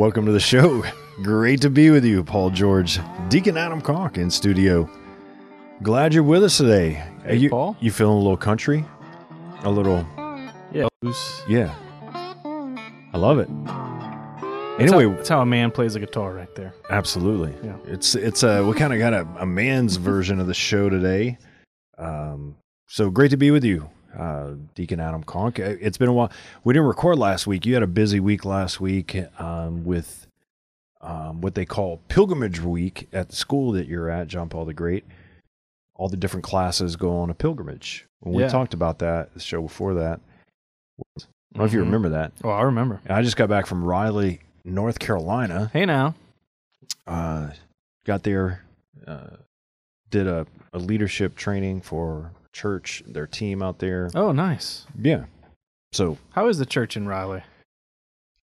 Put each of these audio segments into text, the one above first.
Welcome to the show. Great to be with you, Paul George, Deacon Adam Conk in studio. Glad you're with us today. Hey, you, Paul. You feeling a little country? A little, Yeah. That's yeah. I love it. how, Anyway, that's how a man plays a guitar right there. absolutely. Yeah. It's it's uh we kind of got a, a man's version of the show today. Um, so great to be with you, uh, Deacon Adam Conk. Uh, It's been a while. We didn't record last week. You had a busy week last week um, with um, what they call Pilgrimage Week at the school that you're at, John Paul the Great. All the different classes go on a pilgrimage. When we Yeah. talked about that, the show before that. I don't know if you Mhm. remember that. Oh, I remember. I just got back from Raleigh, North Carolina. Hey now. Uh, got there, uh, did a, a leadership training for church, their team out there. Oh, nice. Yeah. So, How is the church in Riley?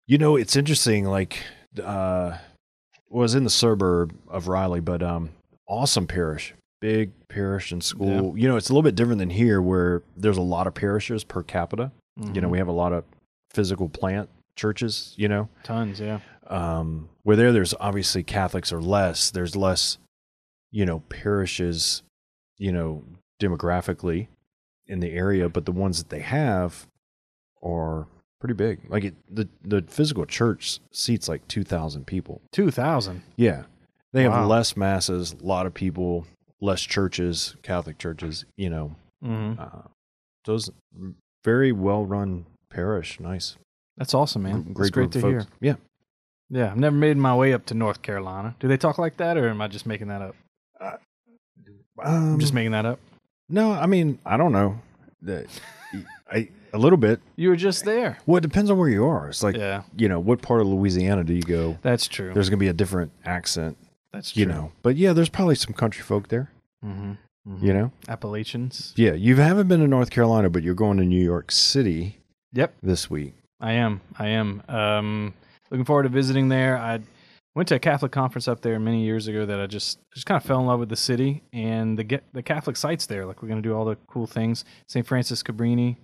you know, it's interesting. Like, uh, was in the suburb of Raleigh, but um, awesome parish, big parish and school. You know, it's a little bit different than here, where there's a lot of parishes per capita. You know, Mhm. we have a lot of physical plant churches. You know, tons. Yeah. um, where there there's obviously Catholics are less. There's less, you know, parishes, you know, demographically in the area, but the ones that they have are pretty big. Like it, the the physical church seats like two thousand people. Two thousand. Yeah, they have less masses, a lot of people, less churches, Catholic churches. You know, Mm-hmm. uh, those very well run parish. Nice, That's awesome, man. great, That's great to of hear. Yeah. Yeah, I've never made my way up to North Carolina. Do they talk like that, or am I just making that up? Um, I'm just making that up. No, I mean, I don't know. The- I a little bit. You were just there. Well, it depends on where you are. It's like yeah, you know, what part of Louisiana do you go? that's true. There's gonna be a different accent, that's true. you know. But yeah, there's probably some country folk there. Mm-hmm. You know. Appalachians. Yeah, you haven't been to North Carolina, but you're going to New York City Yep. this week. I am. I am. Um, looking forward to visiting there. I went to a Catholic conference up there many years ago that I just just kind of fell in love with the city and the get the Catholic sites there. Like we're going to do all the cool things. St. Frances Cabrini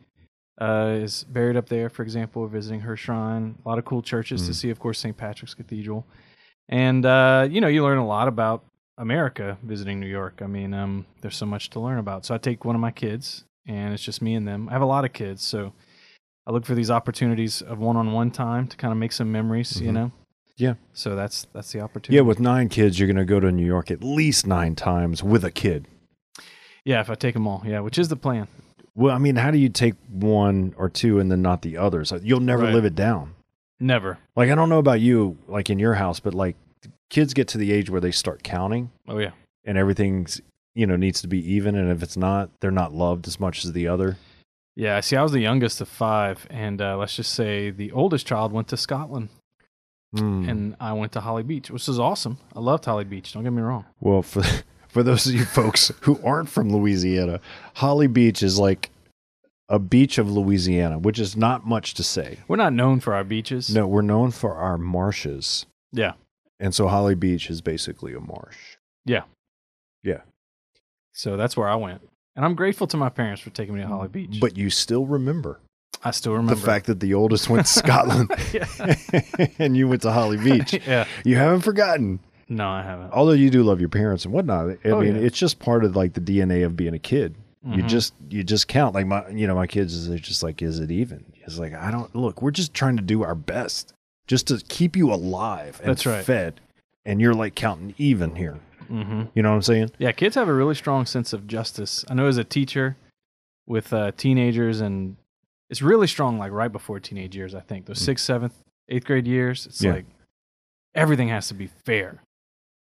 uh, is buried up there, for example. We're visiting her shrine. A lot of cool churches to Mm. see. Of course, St. Patrick's Cathedral, and uh, you know you learn a lot about America visiting New York. I mean, um, there's so much to learn about. So I take one of my kids, and it's just me and them. I have a lot of kids, so I look for these opportunities of one-on-one time to kind of make some memories, you Mhm. know. Yeah. So that's that's the opportunity. Yeah, with nine kids, you're gonna go to New York at least nine times with a kid. yeah, if I take them all, yeah, which is the plan. Well, I mean, how do you take one or two and then not the others? You'll never Right. live it down. Never. Like I don't know about you, like in your house, but like kids get to the age where they start counting Oh yeah. and everything's you know needs to be even, and if it's not, they're not loved as much as the other. Yeah. See, I was the youngest of five, and uh, let's just say the oldest child went to Scotland, Mm. and I went to Holly Beach, which is awesome. I loved Holly Beach. Don't get me wrong. well, for for those of you folks who aren't from Louisiana, Holly Beach is like a beach of Louisiana, which is not much to say. We're not known for our beaches. No, we're known for our marshes, Yeah. and so Holly Beach is basically a marsh. Yeah. Yeah. So that's where I went, and I'm grateful to my parents for taking me to Holly Beach. But you still remember, I still remember the fact that the oldest went to Scotland and you went to Holly Beach. yeah. You haven't forgotten. No, I haven't. Although you do love your parents and whatnot. I Oh, mean, yeah. it's just part of like the DNA of being a kid. You Mhm. just you just count like my you know my kids is they're just like is it even? It's like I don't look. We're just trying to do our best just to keep you alive and That's right. fed, and you're like counting even here. Mm-hmm. You know what I'm saying? Yeah, kids have a really strong sense of justice. I know as a teacher with uh, teenagers, and it's really strong, like right before teenage years, I think. Those Mm. sixth, seventh, eighth grade years, it's Yeah. like everything has to be fair.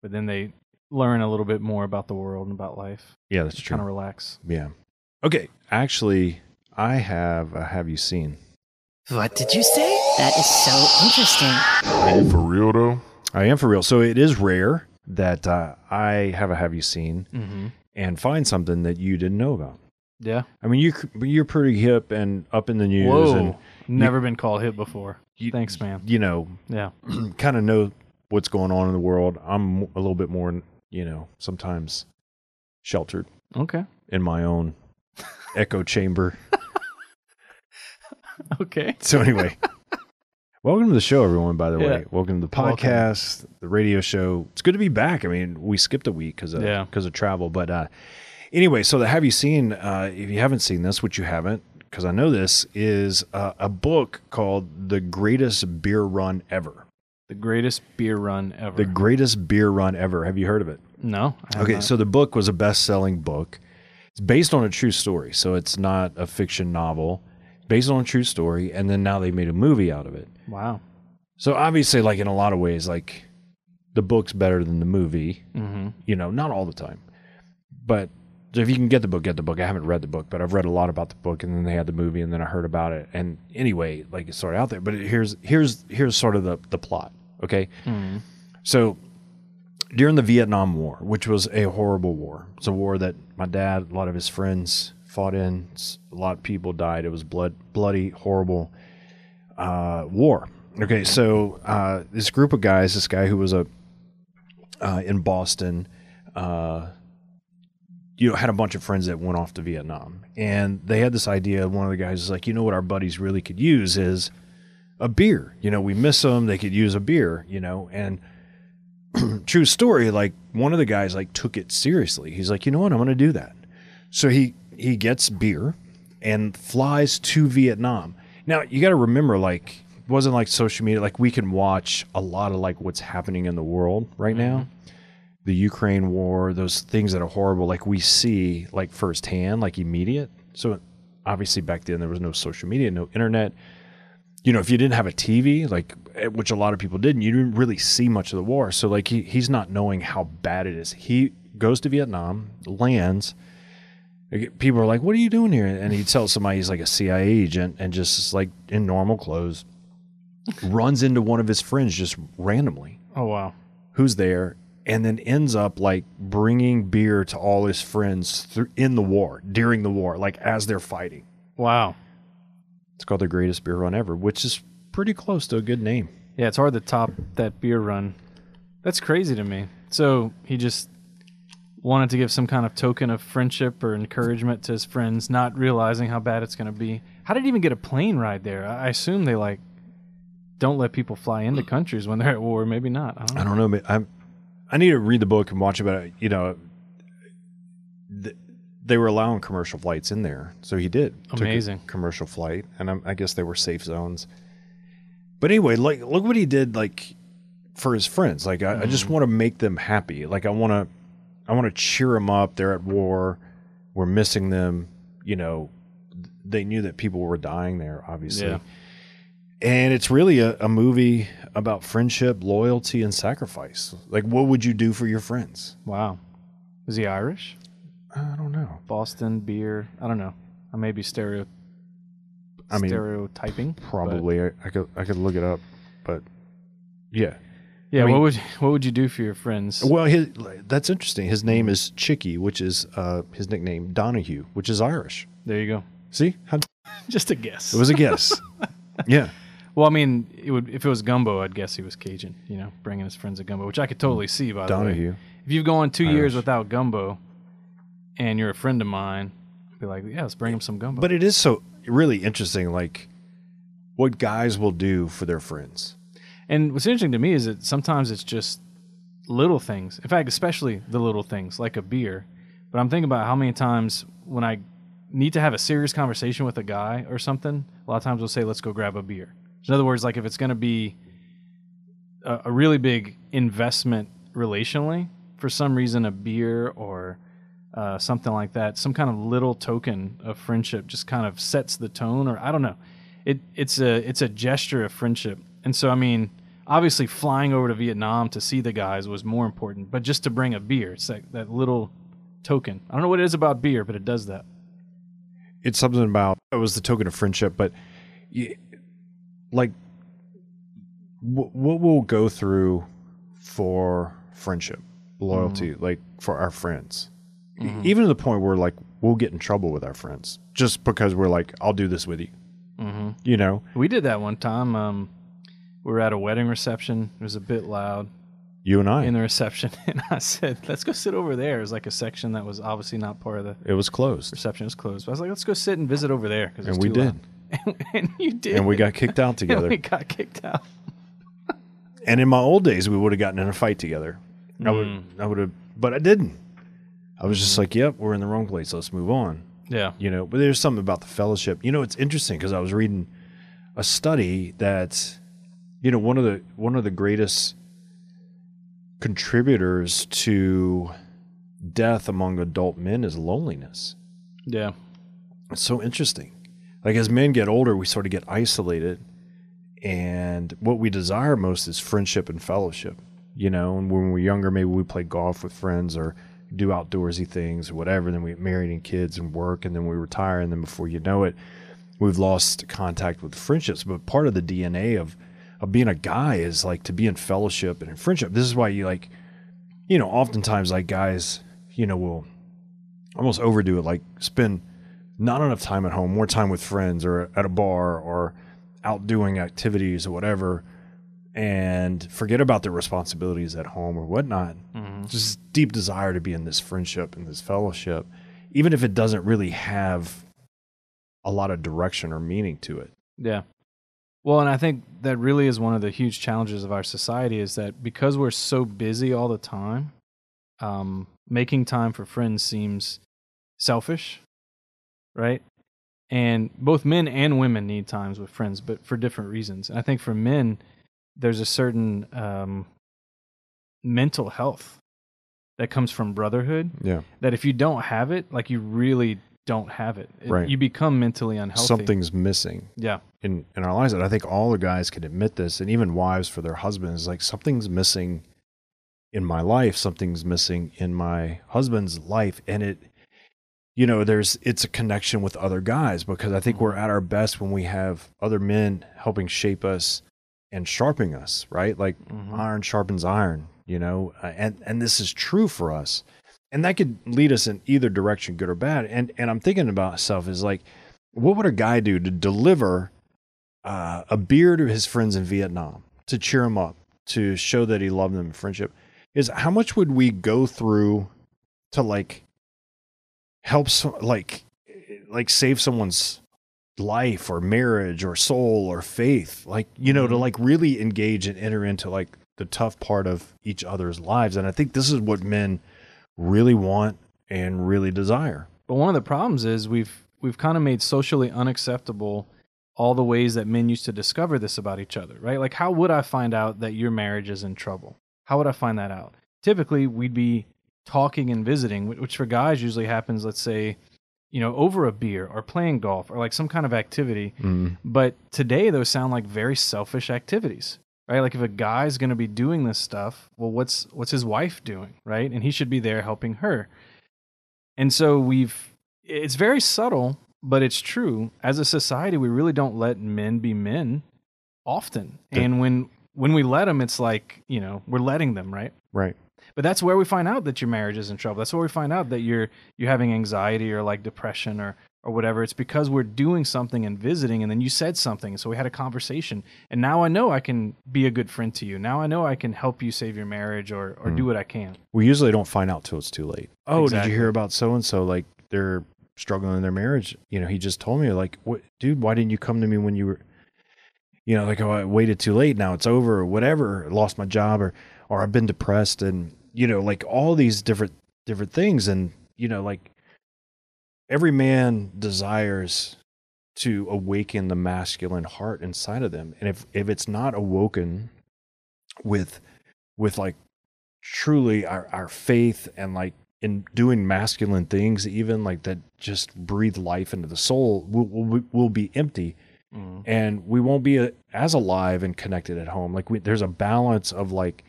But then they learn a little bit more about the world and about life. Yeah, that's true. Kind of relax. Yeah. Okay. Actually, I have a have you seen? What did you say? That is so interesting. Are you for real though? I am for real. So it is rare that uh, I have a have you seen Mm-hmm. and find something that you didn't know about. Yeah. I mean, you you're pretty hip and up in the news, Whoa. and Never been called hip before. you, Thanks, man. You know, Yeah. kind of know what's going on in the world. I'm a little bit more, you know, sometimes sheltered Okay. in my own echo chamber. Okay. So anyway, Welcome to the show, everyone. By the Yeah. way, welcome to the Welcome. podcast, the radio show. It's good to be back. I mean, we skipped a week because of Yeah. because of travel, but uh, anyway. So, the have you seen? Uh, if you haven't seen this, which you haven't, because I know this is uh, a book called "The Greatest Beer Run Ever." The greatest beer run ever. The greatest beer run ever. Have you heard of it? no. Okay, not. so the book was a best-selling book. It's based on a true story, so it's not a fiction novel. Based on a true story, and then now they made a movie out of it. wow. So obviously, like in a lot of ways, like the book's better than the movie. Mm-hmm. You know, not all the time, but if you can get the book, get the book. I haven't read the book, but I've read a lot about the book, and then they had the movie, and then I heard about it. And anyway, like it's sort of out there. But here's here's here's sort of the the plot. Okay, Mm-hmm. so during the Vietnam War, which was a horrible war, it's a war that my dad, a lot of his friends fought in. A lot of people died. It was blood, bloody, horrible uh, war. Okay, so uh, this group of guys, this guy who was a uh, in Boston, uh, you know, had a bunch of friends that went off to Vietnam, and they had this idea. One of the guys was like, you know, what our buddies really could use is a beer. You know, we miss them; they could use a beer. You know, and true story. Like one of the guys like took it seriously. He's like, you know what, I'm going to do that. So he he gets beer and flies to Vietnam. Now you got to remember, like, it wasn't like social media. Like we can watch a lot of like what's happening in the world right now. Mm-hmm. The Ukraine war, those things that are horrible, like we see like firsthand, like immediate. So obviously back then there was no social media, no internet. You know, if you didn't have a TV, like eh, which a lot of people didn't, you didn't really see much of the war. So like he, he's not knowing how bad it is. He goes to Vietnam, lands. People are like, "What are you doing here?" And he tells somebody he's like a CIA agent, and just like in normal clothes, runs into one of his friends just randomly Oh wow. who's there and then ends up like bringing beer to all his friends through in the war during the war like as they're fighting Wow. it's called the greatest beer run ever which is pretty close to a good name Yeah, it's hard to top that beer run. That's crazy to me. So he just wanted to give some kind of token of friendship or encouragement to his friends, not realizing how bad it's going to be. How did he even get a plane ride there? I assume they like don't let people fly into countries when they're at war. Maybe not. I don't know. i don't know but i'm i need to read the book and watch it, but uh, you know th- they were allowing commercial flights in there so he did. Took a Amazing. commercial flight and I'm, i guess they were safe zones. But anyway like look what he did like for his friends. Like i, I just mm-hmm. want to make them happy. Like i want to i want to cheer them up. They're at war. We're missing them. You know they knew that people were dying there obviously. Yeah. and it's really a, a movie about friendship loyalty and sacrifice like what would you do for your friends Wow. Is he Irish? i don't know Boston beer? I don't know. I may be stereo I mean, stereotyping. probably I, I could i could look it up but yeah Yeah, I mean- what would what would you do for your friends? Well, his, that's interesting. His name is Chickie, which is uh, his nickname Donohue, which is Irish. There you go. See, How- Just a guess. it was a guess. yeah, Well, I mean, it would if it was gumbo, I'd guess he was Cajun. You know, bringing his friends a gumbo, which I could totally see. By the way, if you've gone two Irish. years without gumbo, and you're a friend of mine, I'd be like, yeah, let's bring him some gumbo. But it is so really interesting, like what guys will do for their friends. and what's interesting to me is that sometimes it's just little things. In fact, especially the little things like a beer. But I'm thinking about how many times when I need to have a serious conversation with a guy or something, a lot of times we'll say, let's go grab a beer. In other words, like if it's going to be a, a really big investment relationally, for some reason, a beer or uh, something like that, some kind of little token of friendship just kind of sets the tone, or I don't know. It it's a it's a gesture of friendship, and so I mean, obviously, flying over to Vietnam to see the guys was more important, but just to bring a beer, it's like that little token. I don't know what it is about beer, but it does that. It's something about it was the token of friendship, but like w- what we'll go through for friendship, loyalty, like for our friends, E- even to the point where like we'll get in trouble with our friends just because we're like, I'll do this with you. Mm-hmm. You know, We did that one time. Um, we were at a wedding reception. It was a bit loud you and I. in the reception, and I said, "Let's go sit over there." It was like a section that was obviously not part of the it was closed. reception. Was closed. But I was like, "Let's go sit and visit over there." And we did. and you did. and we got kicked out together. we got kicked out. And in my old days, we would have gotten in a fight together. I would, Mm. I would have, but I didn't. I was just like, "Yep, we're in the wrong place. Let's move on." Yeah. You know, but there's something about the fellowship. You know, it's interesting because I was reading a study that, you know, one of the one of the greatest contributors to death among adult men is loneliness. Yeah. It's so interesting. Like as men get older, we sort of get isolated, and what we desire most is friendship and fellowship. You know, and when we're younger, maybe we play golf with friends or do outdoorsy things or whatever. Then we get married and kids and work, and then we retire, and then before you know it, we've lost contact with friendships. But part of the DNA of of being a guy is like to be in fellowship and in friendship. This is why you like, you know, oftentimes like guys, you know, will almost overdo it, like spend not enough time at home, more time with friends or at a bar or out doing activities or whatever, and forget about their responsibilities at home or whatnot. Mm-hmm. Just deep desire to be in this friendship and this fellowship, even if it doesn't really have a lot of direction or meaning to it. Yeah. Well, and I think that really is one of the huge challenges of our society is that because we're so busy all the time, um, making time for friends seems selfish, right? And both men and women need times with friends, but for different reasons. And I think for men, there's a certain um, mental health that comes from brotherhood Yeah. that if you don't have it, like you really don't have it. It- Right. You become mentally unhealthy. Something's missing. Yeah. in in our lives and i think all the guys can admit this and even wives for their husbands like something's missing in my life something's missing in my husband's life and it you know there's it's a connection with other guys because i think we're at our best when we have other men helping shape us and sharpening us right? Like Mhm. iron sharpens iron you know? Uh, and and this is true for us. And that could lead us in either direction good or bad. And and i'm thinking about myself is like what would a guy do to deliver uh, a beer to his friends in Vietnam to cheer him up, to show that he loved them in friendship, is how much would we go through to like help some, like like save someone's life or marriage or soul or faith like you know to Mhm. like really engage and enter into like the tough part of each other's lives and i think this is what men really want and really desire But one of the problems is we've we've kind of made socially unacceptable all the ways that men used to discover this about each other, right? Like how would I find out that your marriage is in trouble? How would I find that out? Typically, we'd be talking and visiting, which for guys usually happens let's say, you know, over a beer or playing golf or like some kind of activity. Mm-hmm. But today those sound like very selfish activities. Right? Like if a guy's going to be doing this stuff, well what's what's his wife doing, right? And he should be there helping her. And so we've it's very subtle, but it's true. As a society, we really don't let men be men often. Yeah. And when when we let them, it's like, you know, we're letting them, right? right But that's where we find out that your marriage is in trouble. That's where we find out that you're you're having anxiety or like depression or or whatever. It's because we're doing something and visiting, and then you said something, so we had a conversation, and now I know I can be a good friend to you. Now I know I can help you save your marriage or or do hmm. what I can. we usually don't find out till it's too late. Oh, did you hear about so and so? Like they're struggling in their marriage. You know, he just told me like, what, dude? Why didn't you come to me when you were, you know, like oh, I waited too late. Now it's over or whatever. I lost my job or or I've been depressed and you know like all these different different things. And you know like every man desires to awaken the masculine heart inside of them. And if if it's not awoken with with like truly our, our faith and like in doing masculine things even like that just breathe life into the soul will will will be empty. And we won't be uh as alive and connected at home. Like we, there's a balance of like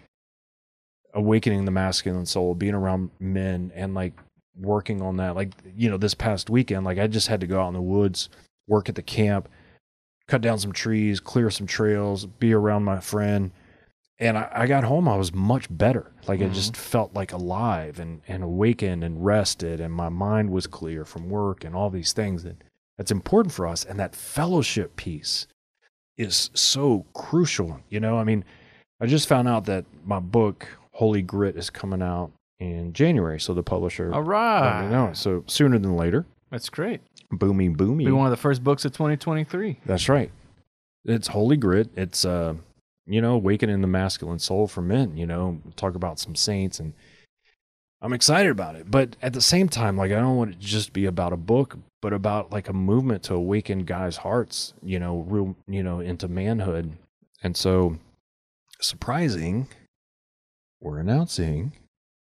awakening the masculine soul being around men and like working on that. Like you know this past weekend like i just had to go out in the woods work at the camp cut down some trees clear some trails be around my friend. And I, I got home i was much better. Like i Mhm. just felt like alive and and awakened and rested and my mind was clear from work and all these things that that's important for us. And that fellowship piece is so crucial you know? I mean i just found out that my book holy grit is coming out in january so the publisher All right. let me know so sooner than later That's great. Boomy Boomy. Be one of the first books of 2023. That's right. It's Holy Grit. It's uh, you know, awakening the masculine soul for men. You know, talk about some saints, and I'm excited about it. But at the same time, like I don't want it to just be about a book, but about like a movement to awaken guys' hearts. You know, real, you know, into manhood. And so, surprising, we're announcing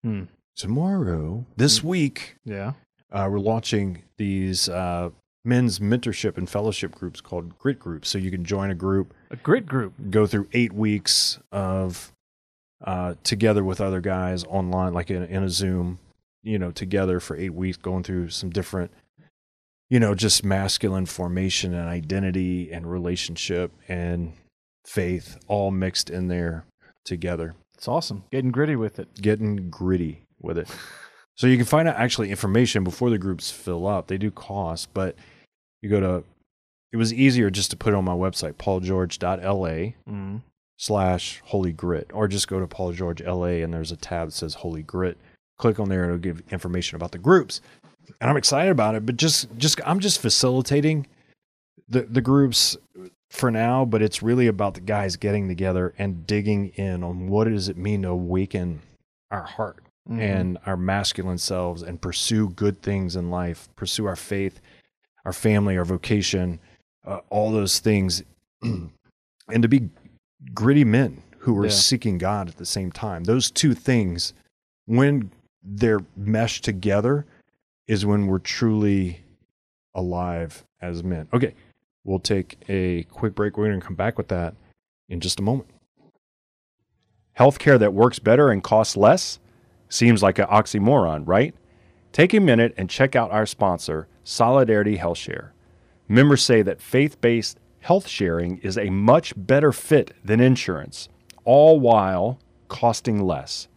Hmm. tomorrow, this week, Yeah. uh, we're launching these uh, men's mentorship and fellowship groups called grit groups so you can join a group A grit group. go through eight weeks of uh, together with other guys online like in, in a zoom you know together for eight weeks going through some different you know just masculine formation and identity and relationship and faith all mixed in there together It's awesome. Getting gritty with it. getting gritty with it. So you can find out actually information before the groups fill up. They do cost, but you go to it was easier just to put it on my website, paulgeorge.la Mm. slash holy grit, or just go to paulgeorge.la and there's a tab that says holy grit. Click on there, and it'll give information about the groups. And I'm excited about it, but just just I'm just facilitating the the groups for now, but it's really about the guys getting together and digging in on what does it mean to awaken our heart Mhm. and our masculine selves and pursue good things in life, pursue our faith, our family, our vocation, uh, all those things, and to be gritty men who are Yeah. seeking God at the same time. Those two things, when they're meshed together, is when we're truly alive as men. Okay, we'll take a quick break. We're going to come back with that in just a moment. Healthcare that works better and costs less? Seems like an oxymoron, right? Take a minute and check out our sponsor, Solidarity Health Share. Members say that faith based health sharing is a much better fit than insurance, all while costing less.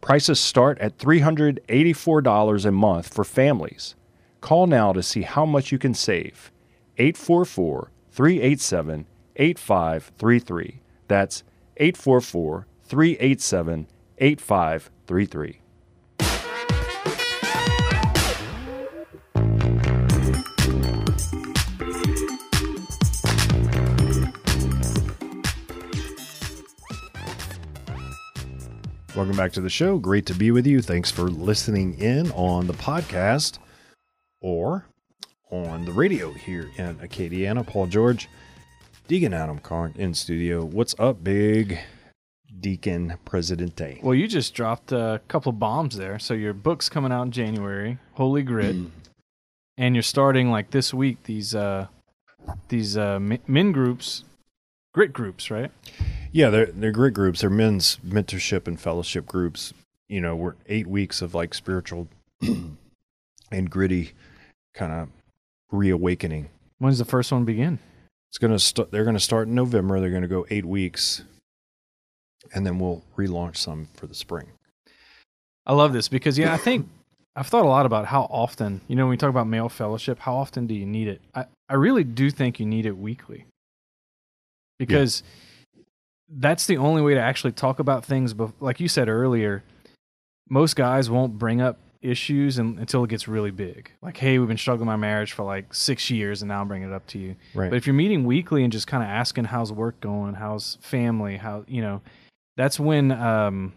Prices start at $384 a month for families. Call now to see how much you can save. 844 387 8533. That's 844 387 8533. Welcome back to the show. Great to be with you. Thanks for listening in on the podcast or on the radio here in Acadiana. Paul George, Deacon Adam Conk in studio. What's up, big Deacon Presidente? Well, you just dropped a couple bombs there. So your book's coming out in January, Holy Grit, and you're starting like this week these uh these uh men groups, grit groups, right? Yeah, they're they're grit groups. They're men's mentorship and fellowship groups. You know, we're eight weeks of like spiritual and gritty kind of reawakening. When's the first one begin? It's gonna start. They're gonna start in November. They're gonna go eight weeks, and then we'll relaunch some for the spring. I love this because yeah, I think I've thought a lot about how often, you know, when we talk about male fellowship, how often do you need it? I, I really do think you need it weekly. Because that's the only way to actually talk about things bef- like you said earlier. Most guys won't bring up issues un until it gets really big. Like, hey, we've been struggling my marriage for like 6 years and now I'm bringing it up to you. Right. But if you're meeting weekly and just kind of asking how's work going, how's family, how you know, that's when um,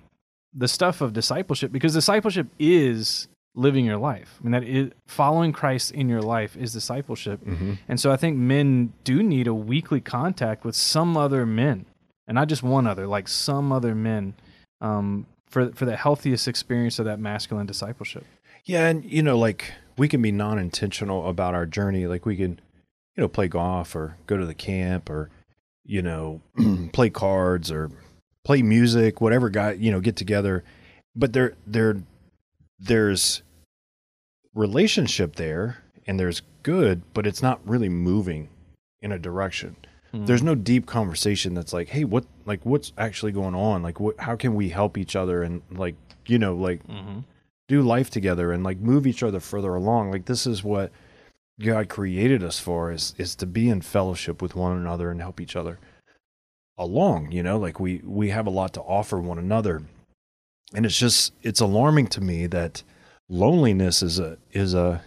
the stuff of discipleship, because discipleship is living your life. I mean, that is following Christ in your life is discipleship, mm-hmm. and so I think men do need a weekly contact with some other men, and not just one other, like some other men, um, for for the healthiest experience of that masculine discipleship. Yeah, and you know, like we can be non-intentional about our journey. Like we can, you know, play golf or go to the camp or, you know, play cards or play music, whatever. Guy, you know, get together, but there, there, there's relationship there, and there's good, but it's not really moving in a direction. There's no deep conversation that's like, hey, what, like, what's actually going on? Like, what, how can we help each other and like, you know, like Mm-hmm. do life together and like move each other further along. Like this is what God created us for is is to be in fellowship with one another and help each other along, you know? Like we we have a lot to offer one another. And it's just it's alarming to me that loneliness is a is a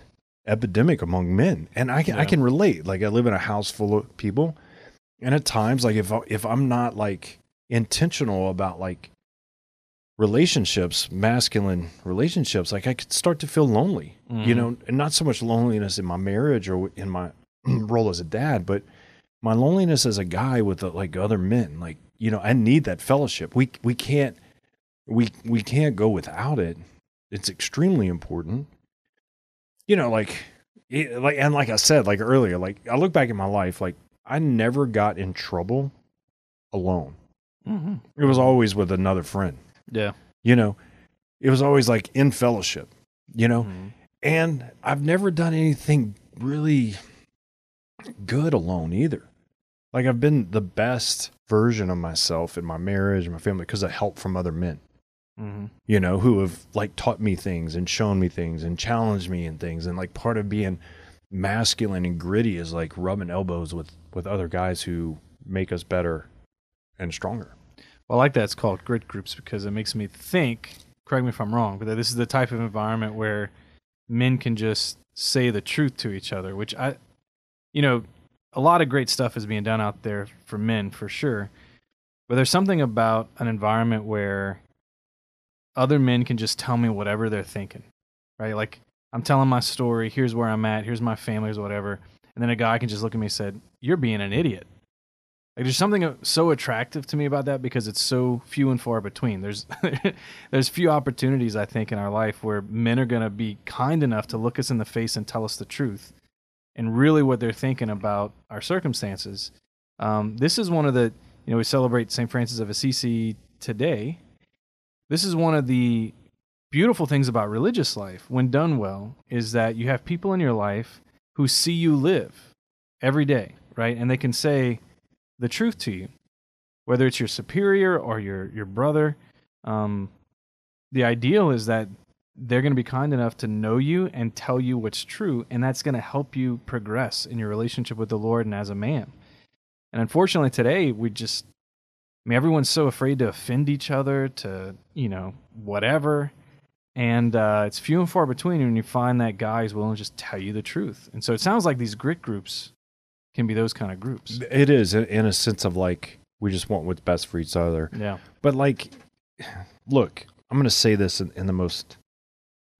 epidemic among men, and I can I can relate. Like I live in a house full of people, and at times, like if I- if I'm not like intentional about like relationships, masculine relationships, like I could start to feel lonely. You Mhm. know, and not so much loneliness in my marriage or in my role as a dad, but my loneliness as a guy with uh, like other men. Like you know, I need that fellowship. We we can't we we can't go without it. It's extremely important. You know, like it, like and like I said like earlier, like I look back at my life, like I never got in trouble alone. hmm It was always with another friend. Yeah. You know, it was always like in fellowship. You know, Mhm. and I've never done anything really good alone either. Like I've been the best version of myself in my marriage and my family because of help from other men, Mhm. you know, who have like taught me things and shown me things and challenged me in things. And like part of being masculine and gritty is like rubbing elbows with with other guys who make us better and stronger. Well, I like that it's called grit groups because it makes me think. Correct me if I'm wrong, but that this is the type of environment where men can just say the truth to each other. Which I, you know, a lot of great stuff is being done out there for men for sure, but there's something about an environment where other men can just tell me whatever they're thinking, right? Like I'm telling my story. Here's where I'm at. Here's my family. Here's whatever. And then a guy can just look at me and said, "You're being an idiot." Like there's something uh, so attractive to me about that because it's so few and far between. There's there's few opportunities I think in our life where men are going to be kind enough to look us in the face and tell us the truth and really what they're thinking about our circumstances. Um, this is one of the you know we celebrate St. Francis of Assisi today. This is one of the beautiful things about religious life when done well is that you have people in your life who see you live every day, right? And they can say the truth to you, whether it's your superior or your your brother. Um, the ideal is that they're going to be kind enough to know you and tell you what's true, and that's going to help you progress in your relationship with the Lord and as a man. And unfortunately, today we just, I mean, everyone's so afraid to offend each other, to you know whatever, and uh, it's few and far between when you find that guy who's willing to just tell you the truth. And so it sounds like these grit groups can be those kind of groups. It is in- in a sense of like we just want what's best for each other. Yeah. But like, look, I'm going to say this in, in the most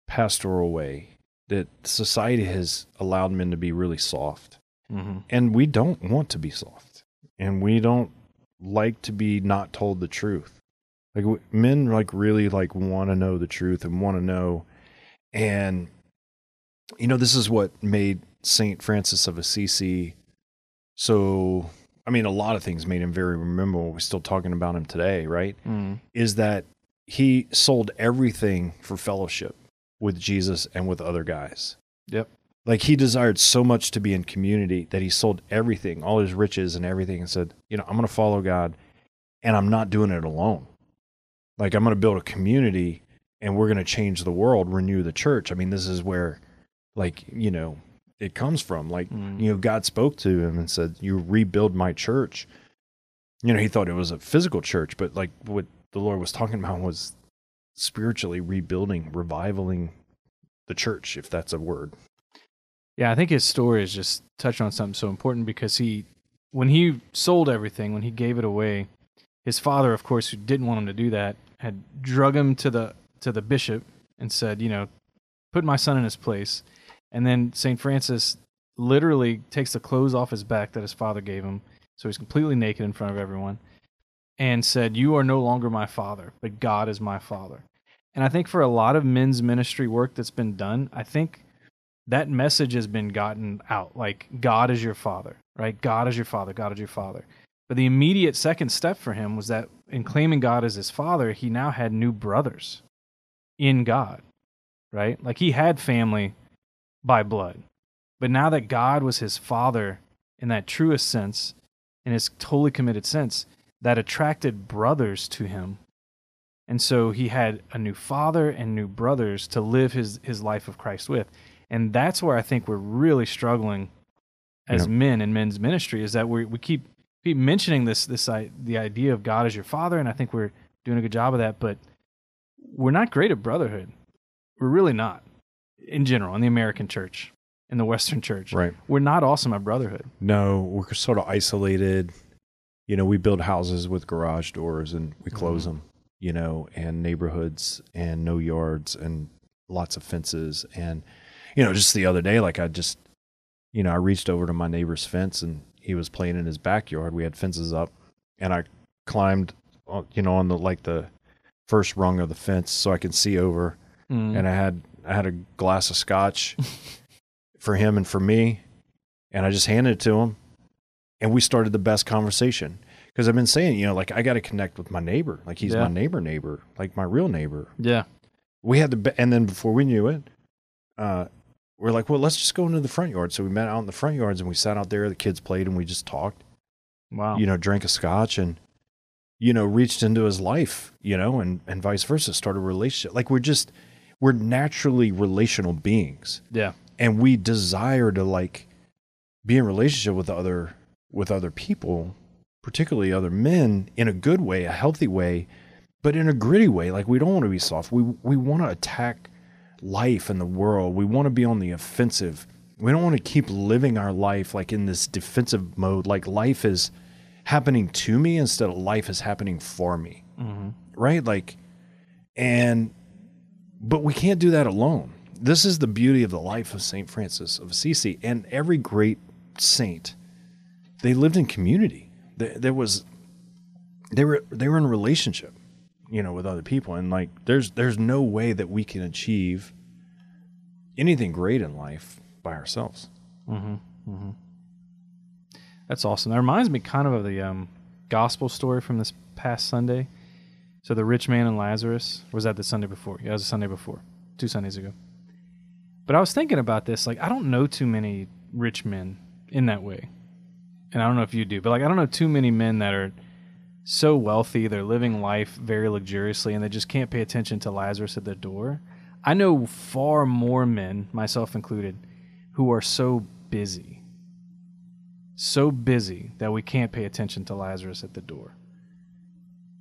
pastoral way that society has allowed men to be really soft, Mm-hmm. and we don't want to be soft, and we don't like to be not told the truth. Like men, like really like want to know the truth and want to know, and you know this is what made Saint Francis of Assisi so. I mean, a lot of things made him very memorable. We're still talking about him today, right? Mm-hmm. is that he sold everything for fellowship with Jesus and with other guys. Yep. Like he desired so much to be in community that he sold everything, all his riches and everything, and said, you know, I'm going to follow God and I'm not doing it alone. Like I'm going to build a community and we're going to change the world, renew the church. I mean, this is where, like, you know, it comes from. Like, Mm. you know, God spoke to him and said, You rebuild my church. You know, he thought it was a physical church, but like what the Lord was talking about was spiritually rebuilding, revivaling the church, if that's a word. Yeah, I think his story is just touching on something so important because he, when he sold everything, when he gave it away, his father, of course, who didn't want him to do that, had drug him to the to the bishop and said, you know, put my son in his place. And then Saint Francis literally takes the clothes off his back that his father gave him, so he's completely naked in front of everyone, and said, "You are no longer my father, but God is my father." And I think for a lot of men's ministry work that's been done, I think that message has been gotten out. Like god is your father right? God is your father. God is your father but the immediate second step for him was that in claiming god as his father he now had new brothers in god right? Like he had family by blood. But now that god was his father in that truest sense in his totally committed sense that attracted brothers to him. And so he had a new father and new brothers to live his, his life of christ with. And that's where I think we're really struggling as Yeah. men in men's ministry is that we we keep keep mentioning this this i- the idea of God as your father, and I think we're doing a good job of that, but we're not great at brotherhood. We're really not in general in the American church. in the Western Church. Right. We're not awesome at brotherhood. No, we're sort of isolated. You know, we build houses with garage doors and we close mm-hmm. them, you know, and neighborhoods and no yards and lots of fences. And, you know, just the other day, like I just, you know, I reached over to my neighbor's fence and he was playing in his backyard. We had fences up and I climbed, uh, you know, on the like the first rung of the fence so I can see over. Mm. And I had, I had a glass of scotch for him and for me. And I just handed it to him and we started the best conversation because I've been saying, you know, like I got to connect with my neighbor, like he's Yeah. my neighbor, neighbor, like my real neighbor. yeah. We had the, be- and then before we knew it, uh, we're like, well, let's just go into the front yard. So we met out in the front yards and we sat out there. The kids played and we just talked, Wow. you know, drank a scotch and, you know, reached into his life, you know, and and vice versa. Started a relationship. Like we're just, we're naturally relational beings yeah. and we desire to like be in relationship with other with other people particularly other men in a good way a healthy way but in a gritty way like we don't want to be soft we we want to attack life and the world we want to be on the offensive we don't want to keep living our life like in this defensive mode like life is happening to me instead of life is happening for me hmm right? Like, and, but we can't do that alone. This is the beauty of the life of St. Francis of Assisi and every great saint. They lived in community. There, there was, they were, they were in relationship, you know, with other people. And like, there's, there's no way that we can achieve anything great in life by ourselves. hmm hmm That's awesome. That reminds me kind of of the um, gospel story from this past Sunday. So the rich man and Lazarus was that the Sunday before? Yeah, it was the Sunday before, two Sundays ago. But I was thinking about this. Like, I don't know too many rich men in that way, and I don't know if you do, but like, I don't know too many men that are so wealthy, they're living life very luxuriously, and they just can't pay attention to Lazarus at their door. I know far more men, myself included, who are so busy, so busy that we can't pay attention to Lazarus at the door.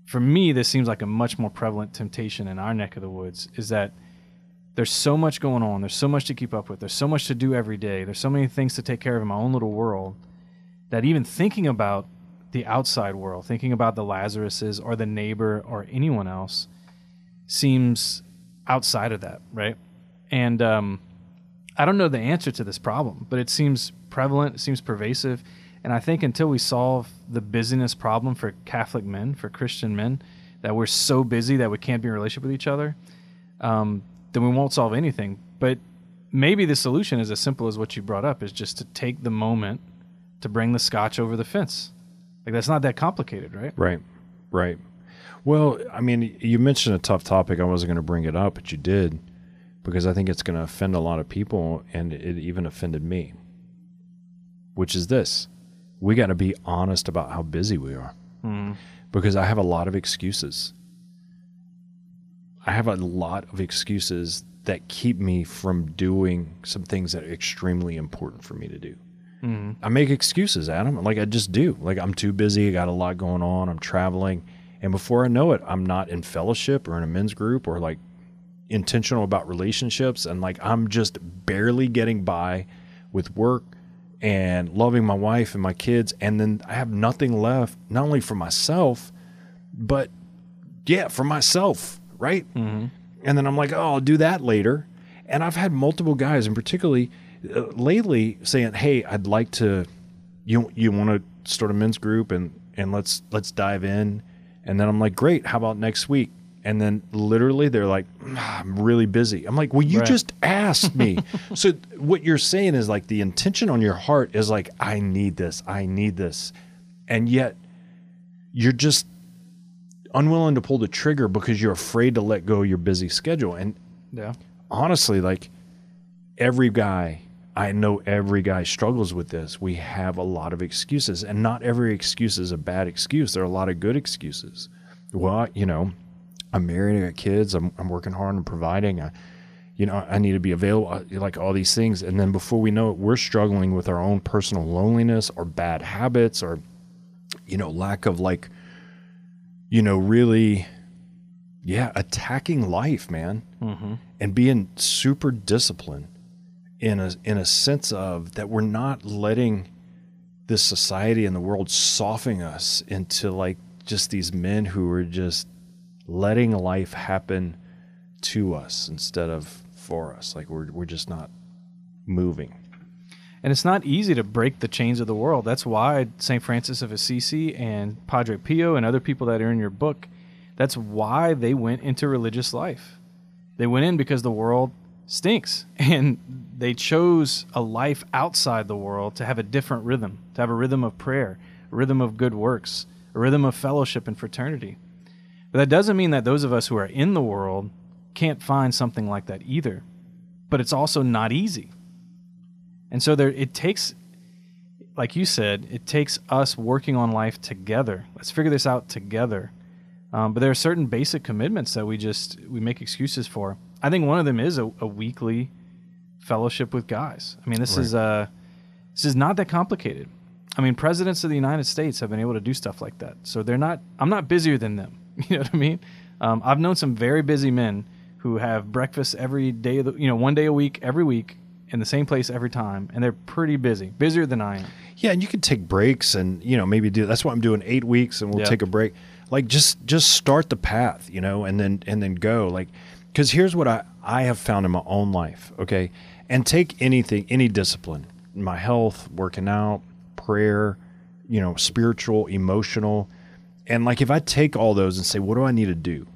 For me, this seems like a much more prevalent temptation in our neck of the woods is that there's so much going on, there's so much to keep up with, there's so much to do every day, there's so many things to take care of in my own little world that even thinking about the outside world, thinking about the Lazaruses or the neighbor or anyone else seems outside of that, right? And um, I don't know the answer to this problem, but it seems prevalent, it seems pervasive. And I think until we solve the busyness problem for Catholic men, for Christian men, that we're so busy that we can't be in relationship with each other, um, then we won't solve anything. But maybe the solution is as simple as what you brought up is just to take the moment to bring the scotch over the fence. Like that's not that complicated, right? Right. Right. Well, I mean, you mentioned a tough topic. I wasn't going to bring it up, but you did because I think it's going to offend a lot of people, and it even offended me. Which is this we got to be honest about how busy we are Mm. because I have a lot of excuses. I have a lot of excuses that keep me from doing some things that are extremely important for me to do. Mm. I make excuses, Adam. Like I just do. Like I'm too busy. I got a lot going on. I'm traveling. And before I know it, I'm not in fellowship or in a men's group or like intentional about relationships. And like I'm just barely getting by with work and loving my wife and my kids. And then I have nothing left, not only for myself, but yeah, for myself, right? Mm-hmm. And then I'm like, oh, I'll do that later. And I've had multiple guys, and particularly uh, lately, saying, "Hey, I'd like to. You you want to start a men's group and and let's let's dive in." And then I'm like, "Great. How about next week?" And then literally they're like, "Ah, "I'm really busy." I'm like, "Well, you Right. just asked me." so what you're saying is like the intention on your heart is like, "I need this. I need this," and yet you're just unwilling to pull the trigger because you're afraid to let go of your busy schedule. And Yeah. honestly, like every guy, I know every guy struggles with this. We have a lot of excuses, and not every excuse is a bad excuse. There are a lot of good excuses. Well, you know, I'm married, I got kids, I'm, I'm working hard I'm providing. I, you know, I need to be available, uh, like all these things. And then before we know it, we're struggling with our own personal loneliness or bad habits or, you know, lack of like, you know, really, yeah, attacking life, man Mm-hmm. and being super disciplined in a in a sense of that we're not letting this society and the world soften us into like just these men who are just letting life happen to us instead of for us. Like we're we're just not moving. And it's not easy to break the chains of the world. That's why St. Francis of Assisi and Padre Pio and other people that are in your book, that's why they went into religious life. They went in because the world stinks and they chose a life outside the world to have a different rhythm, to have a rhythm of prayer, a rhythm of good works, a rhythm of fellowship and fraternity. But that doesn't mean that those of us who are in the world can't find something like that either. But it's also not easy. And so there it takes like you said, it takes us working on life together. Let's figure this out together. Um, but there are certain basic commitments that we just we make excuses for. I think one of them is a, a weekly fellowship with guys. I mean, this is uh, this is not that complicated. I mean, presidents of the United States have been able to do stuff like that. So they're not. I'm not busier than them. You know what I mean? Um, I've known some very busy men who have breakfast every day. Of the, you know, one day a week, every week, in the same place every time, and they're pretty busy, busier than I am. Yeah, and you can take breaks and you know maybe do. That's why I'm doing eight weeks, and we'll Yeah. take a break. Like just just start the path, you know, and then and then go. Like because here's what I I have found in my own life. Okay, and take anything, any discipline, my health, working out, prayer, you know, spiritual, emotional, and like if I take all those and say, what do I need to do?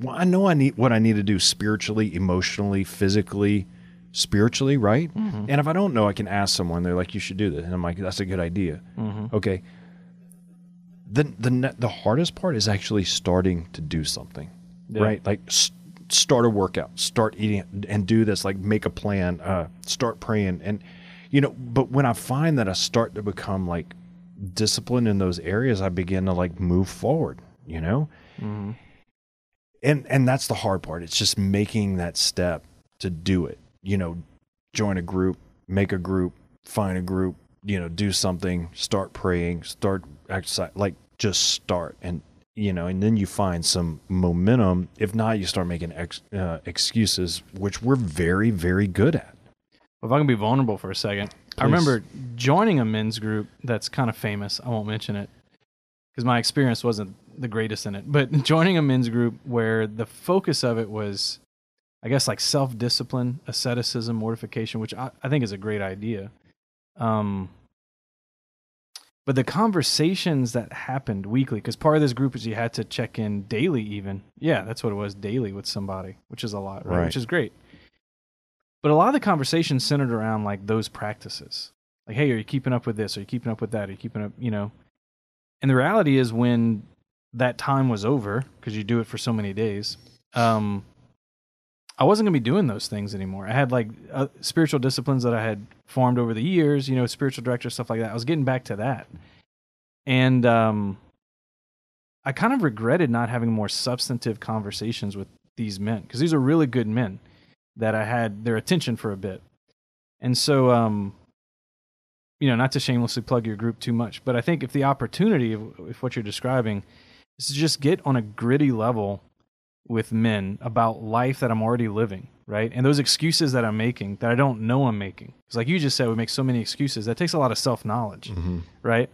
Well, I know I need what I need to do spiritually, emotionally, physically, spiritually, right? Mm-hmm. And if I don't know, I can ask someone. They're like, "You should do this," and I'm like, "That's a good idea." Mm-hmm. Okay. The the the hardest part is actually starting to do something, Yeah. right? Like s- start a workout, start eating, and do this. Like make a plan, uh, start praying, and you know. But when I find that I start to become like disciplined in those areas, I begin to like move forward. You know and and that's the hard part it's just making that step to do it you know join a group make a group find a group you know do something start praying start exercise like just start and you know and then you find some momentum if not you start making ex, uh, excuses which we're very very good at If I can be vulnerable for a second, I remember joining a men's group that's kind of famous. I won't mention it because my experience wasn't the greatest in it. But joining a men's group where the focus of it was, I guess, like self discipline, asceticism, mortification, which I, I think is a great idea. Um, but the conversations that happened weekly, because part of this group is you had to check in daily, even. Yeah, that's what it was daily with somebody, which is a lot, right? Right. Which is great. But a lot of the conversations centered around like those practices. Like, hey, are you keeping up with this? Are you keeping up with that? Are you keeping up, you know? And the reality is when that time was over, because you do it for so many days, um, I wasn't going to be doing those things anymore. I had like uh, spiritual disciplines that I had formed over the years, you know, spiritual director, stuff like that. I was getting back to that. And um, I kind of regretted not having more substantive conversations with these men because these are really good men that I had their attention for a bit. And so, um, you know, not to shamelessly plug your group too much, but I think if the opportunity, if, if what you're describing, is to just get on a gritty level with men about life that I'm already living, right? And those excuses that I'm making that I don't know I'm making. Because, like you just said, we make so many excuses. That takes a lot of self knowledge, right?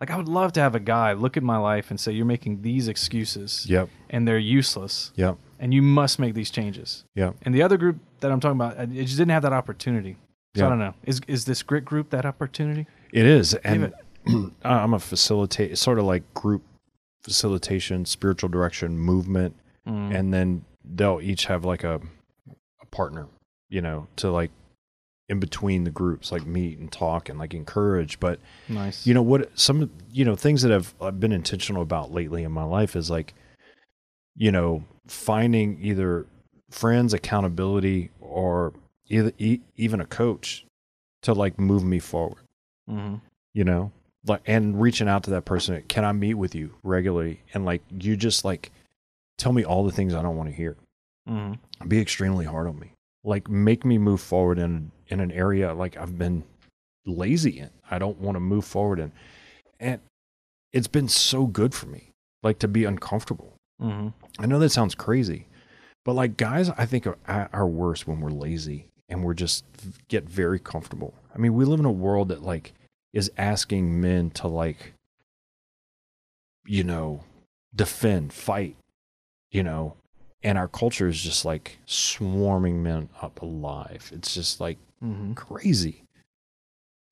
Like, I would love to have a guy look at my life and say, You're making these excuses yep and they're useless, yep and you must make these changes. yep And the other group that I'm talking about, it just didn't have that opportunity. So Yeah. I don't know. Is is this grit group that opportunity? It is, and it. I'm a facilitate. It's sort of like group facilitation, spiritual direction, movement, Mm. and then they'll each have like a a partner, you know, to like in between the groups, like meet and talk and like encourage. But nice. you know what? Some you know things that have I've been intentional about lately in my life is like, you know, finding either friends, accountability, or either e- even a coach to like move me forward hmm you know like and reaching out to that person can i meet with you regularly and like you just like tell me all the things i don't want to hear hmm be extremely hard on me. Like make me move forward in in an area like i've been lazy in i don't want to move forward in. And it's been so good for me like to be uncomfortable. Hmm i know that sounds crazy but like guys i think are, are worse when we're lazy and we're just get very comfortable. I mean, we live in a world that like is asking men to like you know, defend, fight, you know, and our culture is just like swarming men up alive. It's just like Mm-hmm. crazy.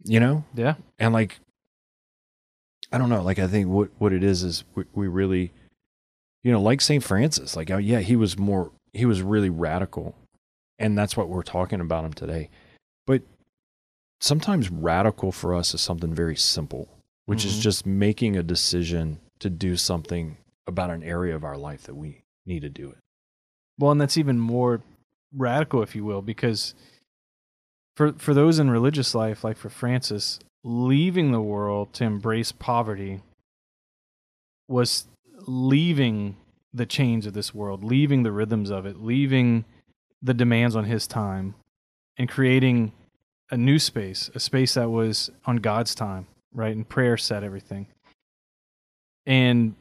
You know? Yeah. and like i don't know like i think what what it is is we, we really you know like saint francis like oh yeah he was more he was really radical and that's what we're talking about him today but sometimes radical for us is something very simple which is Mhm. just making a decision to do something about an area of our life that we need to do it Well, and that's even more radical, if you will, because for for those in religious life, like for Francis, leaving the world to embrace poverty was leaving the chains of this world, leaving the rhythms of it, leaving the demands on his time, and creating a new space, a space that was on God's time, right? And prayer set everything. And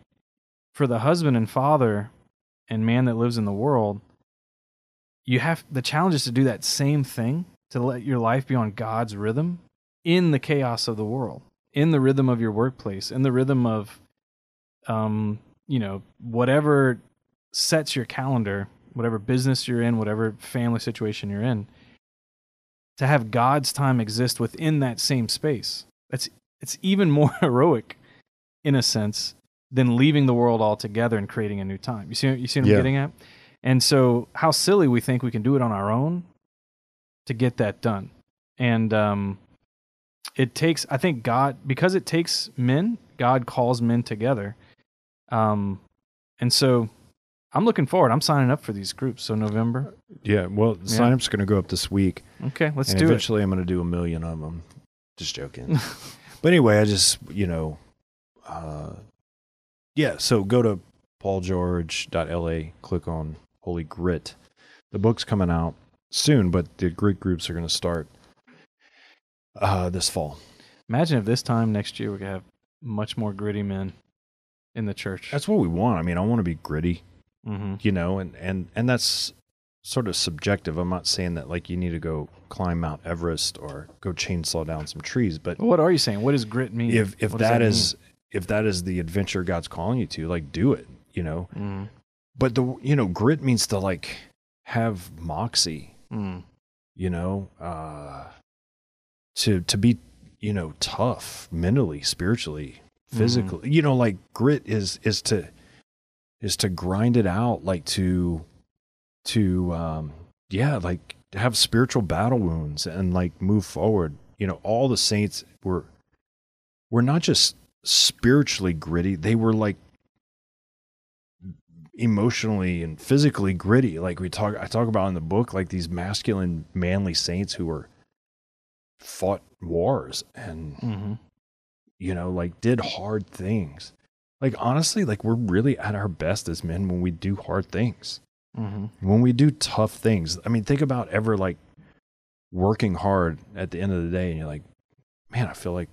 for the husband and father and man that lives in the world, you have the challenge is to do that same thing to let your life be on God's rhythm in the chaos of the world, in the rhythm of your workplace, in the rhythm of, um, you know, whatever sets your calendar, whatever business you're in, whatever family situation you're in, to have God's time exist within that same space. That's it's even more heroic, in a sense, than leaving the world altogether and creating a new time. You see, you see what I'm Yeah. getting at? And so, how silly we think we can do it on our own to get that done. And um, it takes, I think, God, because it takes men, God calls men together. Um, and so, I'm looking forward. I'm signing up for these groups. So, November. yeah well Yeah. sign up's going to go up this week Okay, let's do it. eventually I'm going to do a million of them. Just joking. but anyway, I just you know, uh, yeah. So go to paulgeorge.la, click on Holy Grit. The book's coming out soon, but the grit groups are going to start uh, this fall. Imagine if this time next year we could have much more gritty men in the church. That's what we want. I mean, I want to be gritty, mm-hmm. you know, and and and that's sort of subjective. I'm not saying that like you need to go climb Mount Everest or go chainsaw down some trees, but What are you saying? What does grit mean? if if that that is if that is the adventure God's calling you to, like do it, you know. Mm, But the you know grit means to like have moxie, mm, you know, uh, to to be you know tough mentally, spiritually, physically. You know, like grit is is to is to grind it out, like to to um yeah, like have spiritual battle wounds and like move forward. You know, all the saints were were not just spiritually gritty; they were like emotionally and physically gritty. Like we talk, I talk about in the book, like these masculine, manly saints who were fought wars and hmm you know, like did hard things. Like honestly, like we're really at our best as men when we do hard things. hmm When we do tough things. I mean, think about ever like working hard at the end of the day and you're like, man, I feel like,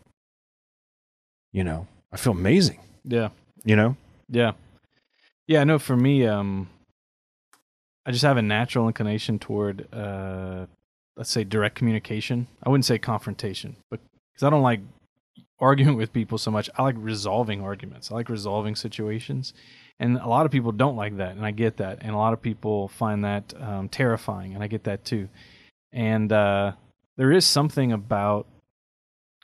you know, I feel amazing. Yeah. You know? Yeah. Yeah, I know for me, um I just have a natural inclination toward uh let's say direct communication. I wouldn't say confrontation, but cuz I don't like arguing with people so much. I like resolving arguments. I like resolving situations. And a lot of people don't like that, and I get that. And a lot of people find that um, terrifying, and I get that too. And uh, there is something about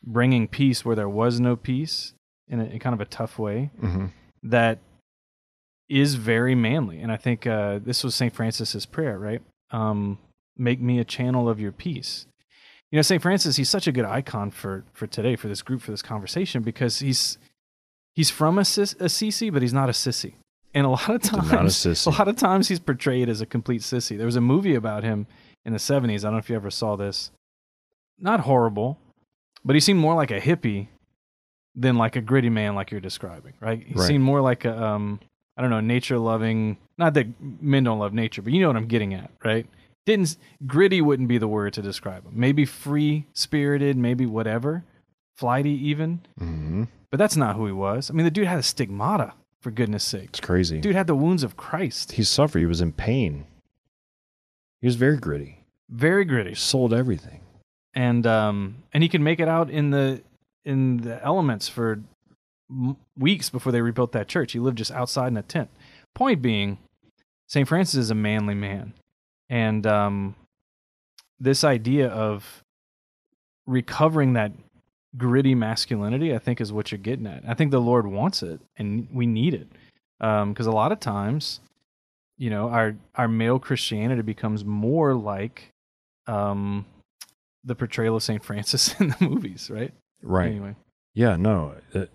bringing peace where there was no peace in, a, in kind of a tough way Mm-hmm. that is very manly. And I think uh, this was St. Francis's prayer, right? Um, Make me a channel of your peace. You know, St. Francis, he's such a good icon for for today, for this group, for this conversation, because he's he's from Assisi, but he's not a sissy. And a lot of times, a a lot of times he's portrayed as a complete sissy. There was a movie about him in the 70s. I don't know if you ever saw this. Not horrible, but he seemed more like a hippie than like a gritty man like you're describing, right? He Right. seemed more like a um I don't know, nature loving, not that men don't love nature, but you know what I'm getting at, right? Didn't gritty wouldn't be the word to describe him. Maybe free spirited, maybe whatever, flighty even, Mm-hmm. but that's not who he was. I mean, the dude had a stigmata for goodness sake. It's crazy. Dude had the wounds of Christ. he suffered. He was in pain. He was very gritty. very gritty, sold everything. And um, and he can make it out in the in the elements for m- weeks before they rebuilt that church. He lived just outside in a tent. Point being, St. Francis is a manly man, and um, this idea of recovering that gritty masculinity, I think, is what you're getting at. I think the Lord wants it, and we need it, because a lot of times, you know, our our male Christianity becomes more like um, the portrayal of St. Francis in the movies, right? Right. Anyway, Yeah, no. uh,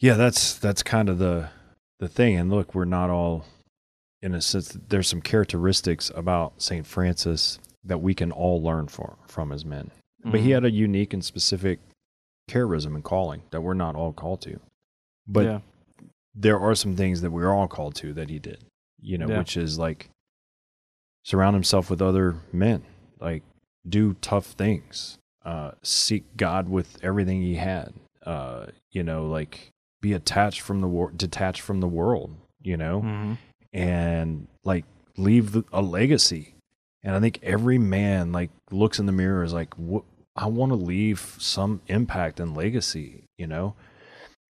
yeah, that's that's kind of the the thing. And look, we're not all in a sense there's some characteristics about St. Francis that we can all learn from from as men. But he Mhm. had a unique and specific charism and calling that we're not all called to. But yeah, there are some things that we're all called to that he did, you know, Yeah. which is like surround himself with other men, like do tough things, uh, seek God with everything he had, uh, you know, like be attached from the wor- detached from the world, you know, Mhm. and like leave the, a legacy. And I think every man like looks in the mirror is like, what I want to leave some impact and legacy, you know.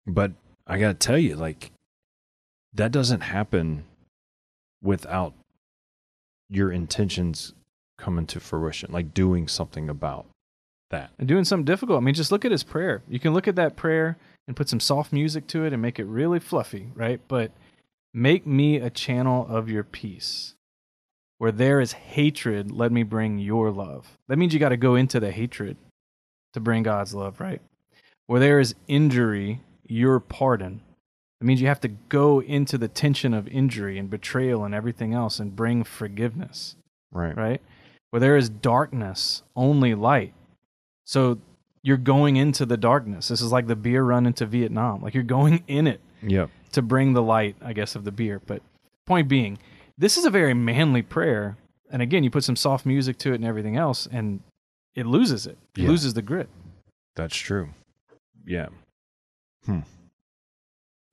But I got to tell you, like that doesn't happen without your intentions coming to fruition, like doing something about that. and doing something difficult. I mean, just look at his prayer. You can look at that prayer and put some soft music to it and make it really fluffy, right? But make me a channel of your peace. Where there is hatred, let me bring your love. That means you got to go into the hatred to bring God's love, right? Where there is injury, your pardon. That means you have to go into the tension of injury and betrayal and everything else and bring forgiveness Right. right? Where there is darkness, only light. So you're going into the darkness. This is like the beer run into Vietnam. Like you're going in it Yep. to bring the light, I guess, of the beer. But point being, this is a very manly prayer. And again, you put some soft music to it and everything else, and it loses it. It Yeah. loses the grit. That's true. Yeah. Hmm.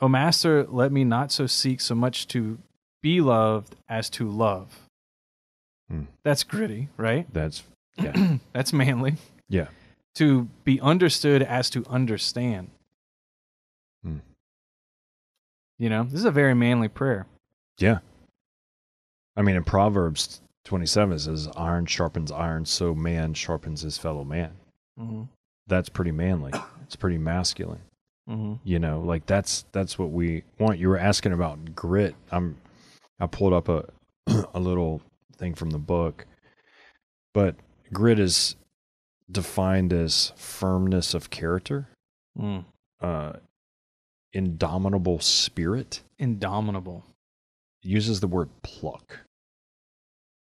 O Master, let me not so seek so much to be loved as to love. Hmm. That's gritty, right? That's yeah. That's manly. Yeah. To be understood as to understand. Hmm. You know, this is a very manly prayer. Yeah. I mean, in Proverbs 27 it says, iron sharpens iron, so man sharpens his fellow man. Mm-hmm. That's pretty manly. It's pretty masculine. Mm-hmm. You know, like that's that's what we want. You were asking about grit. I'm I pulled up a a little thing from the book. But grit is defined as firmness of character, Mm. uh indomitable spirit, Indomitable. uses the word pluck.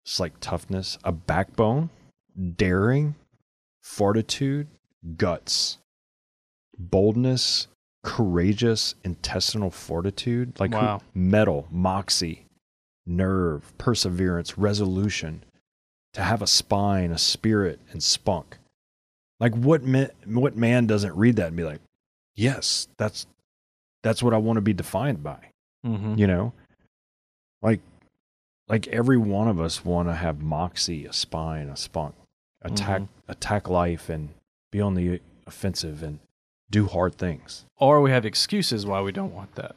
It's like toughness, a backbone, daring, fortitude, guts, boldness, courageous intestinal fortitude, like Wow. metal, moxie, nerve, perseverance, resolution, to have a spine, a spirit, and spunk. Like what man, what man doesn't read that and be like, yes, that's that's what I want to be defined by Mm-hmm. you know like like every one of us want to have moxie a spine a spunk attack Mhm. attack life and be on the offensive and do hard things Or we have excuses why we don't want that.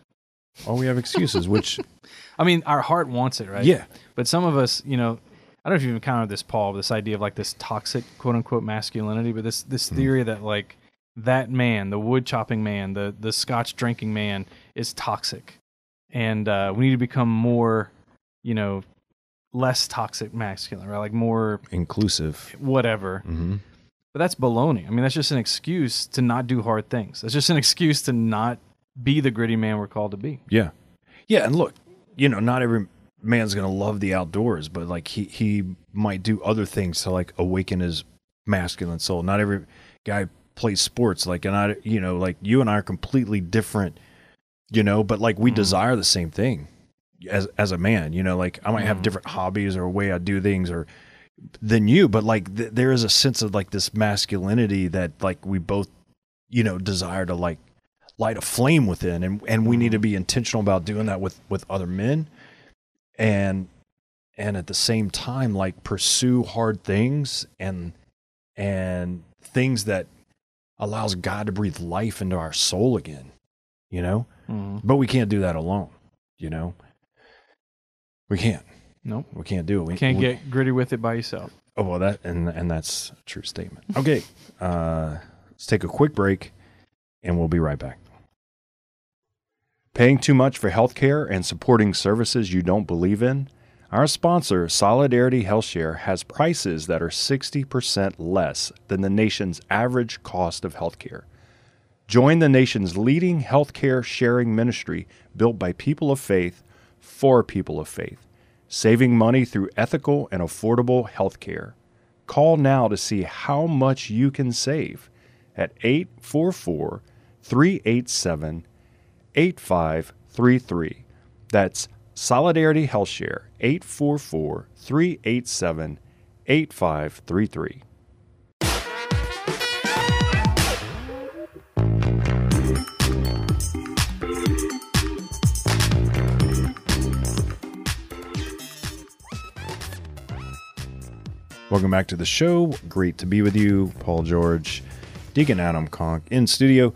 Or we have excuses which I mean, our heart wants it, right? yeah But some of us, you know, I don't know if you've encountered this, Paul, this idea of like this toxic, quote unquote, masculinity, but this this Mhm. theory that like that man, the wood chopping man, the the scotch drinking man, is toxic, and uh, we need to become more, you know, less toxic masculine, right? Like more inclusive whatever. hmm But that's baloney. I mean, that's just an excuse to not do hard things. That's just an excuse to not be the gritty man we're called to be. yeah yeah and look you know not every man's gonna love the outdoors but like he he might do other things to like awaken his masculine soul not every guy plays sports like and i you know like you and i are completely different you know but like we Mhm. desire the same thing as as a man you know like i might have Mhm. different hobbies or a way i do things or than you but like th- there is a sense of like this masculinity that like we both you know desire to like light a flame within and and we need to be intentional about doing that with with other men and and at the same time like pursue hard things and and things that allows God to breathe life into our soul again, you know? Mhm. But we can't do that alone, you know? We can't. Nope. We can't do it. We Can't we- get gritty with it by yourself. Oh well, that and and that's a true statement. Okay, uh, let's take a quick break, and we'll be right back. Paying too much for healthcare and supporting services you don't believe in? Our sponsor, Solidarity HealthShare, has prices that are 60% less than the nation's average cost of healthcare. Join the nation's leading healthcare sharing ministry built by people of faith for people of faith, saving money through ethical and affordable healthcare. Call now to see how much you can save at 844 387 8533. That's Solidarity Health Share 844 387 8533. Welcome back to the show. Great to be with you, Paul George, Deacon Adam Conk in studio.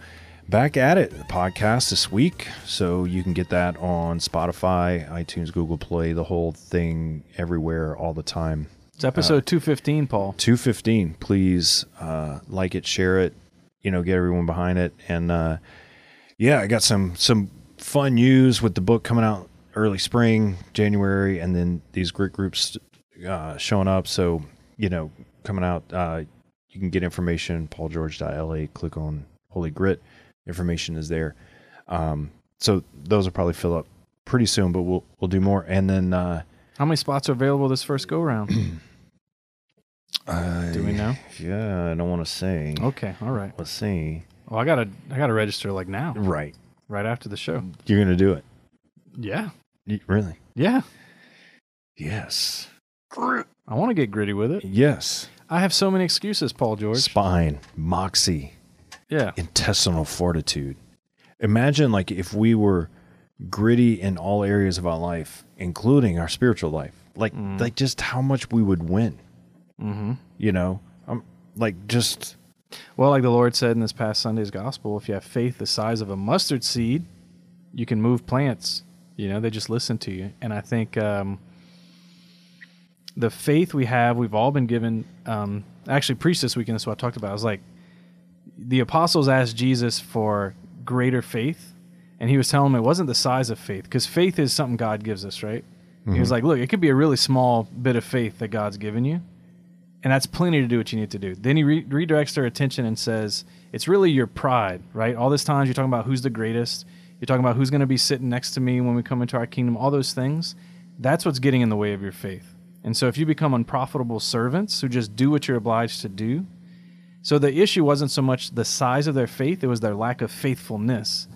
Back at it, the podcast this week. So you can get that on Spotify, iTunes, Google Play, the whole thing everywhere all the time. It's episode 215, Paul. 215 please uh, like it share it you know get everyone behind it and uh, yeah i got some some fun news with the book coming out early spring january and then these grit groups uh, showing up so you know coming out uh, you can get information paulgeorge.la click on holy grit information is there um, so those will probably fill up pretty soon but we'll we'll do more and then uh, How many spots are available this first go round? Do we know? yeah i don't want to say Okay, all right. let's see Well, I gotta, I gotta register like now, Right. right after the show. You're going to do it. Yeah, Y- Really? yeah. Yes. I want to get gritty with it. Yes. I have so many excuses, Paul George. Spine, moxie, Yeah, intestinal fortitude. Imagine like if we were gritty in all areas of our life, including our spiritual life. Like like just how much we would win. mm-hmm. You know? Um like just Well, like the Lord said in this past Sunday's gospel, if you have faith the size of a mustard seed, you can move plants. You know, they just listen to you. And I think um, the faith we have, we've all been given. Um, actually preached this weekend. That's what I talked about. I was like, the apostles asked Jesus for greater faith, and he was telling them it wasn't the size of faith, because faith is something God gives us, right? He was mm-hmm. like, look, it could be a really small bit of faith that God's given you, and that's plenty to do what you need to do. Then he re- redirects their attention and says, "It's really your pride, right? All this times you're talking about who's the greatest. You're talking about who's going to be sitting next to me when we come into our kingdom. All those things. That's what's getting in the way of your faith. And so, if you become unprofitable servants who just do what you're obliged to do, so the issue wasn't so much the size of their faith; it was their lack of faithfulness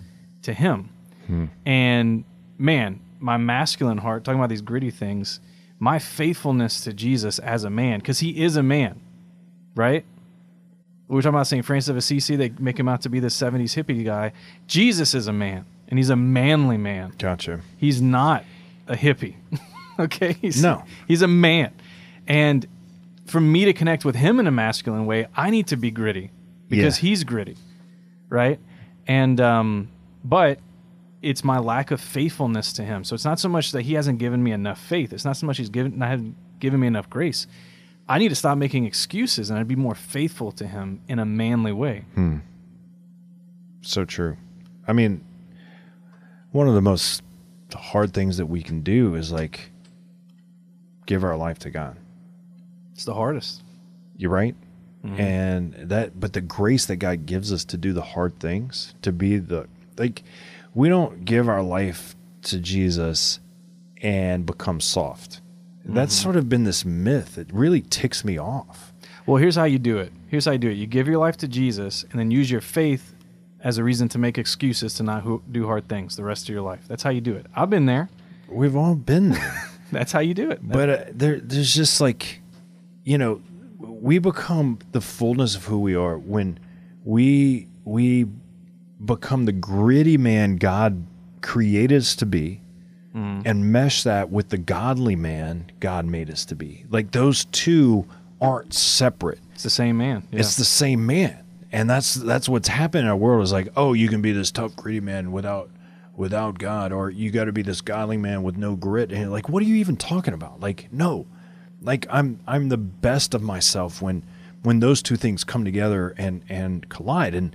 to Him. Hmm. And man, my masculine heart, talking about these gritty things, my faithfulness to Jesus as a man, because he is a man, right? We were talking about St. Francis of Assisi, they make him out to be the 70s hippie guy. Jesus is a man, and he's a manly man. gotcha. He's not a hippie. okay? He's, No. He's a man. And for me to connect with him in a masculine way, I need to be gritty because Yeah. he's gritty. Right? And, um, but it's my lack of faithfulness to him. So it's not so much that he hasn't given me enough faith. It's not so much he's given, not given me enough grace. I need to stop making excuses and I'd be more faithful to him in a manly way. So true. I mean, one of the most hard things that we can do is like give our life to God. It's the hardest. You're right. And that, but the grace that God gives us to do the hard things, to be the, like, we don't give our life to Jesus and become soft. That's sort of been this myth. It really ticks me off. Well, here's how you do it. Here's how you do it. You give your life to Jesus and then use your faith as a reason to make excuses to not ho- do hard things the rest of your life. That's how you do it. I've been there. We've all been there. That's how you do it. but uh, there, there's just like, you know, we become the fullness of who we are when we we become the gritty man God created us to be, Mm. and mesh that with the godly man God made us to be. Like those two aren't separate. It's the same man. Yeah. It's the same man. And that's that's what's happened in our world is like, oh, you can be this tough, gritty man without without God, or you got to be this godly man with no grit. And like, what are you even talking about? Like, no, like I'm I'm the best of myself when when those two things come together and and collide. And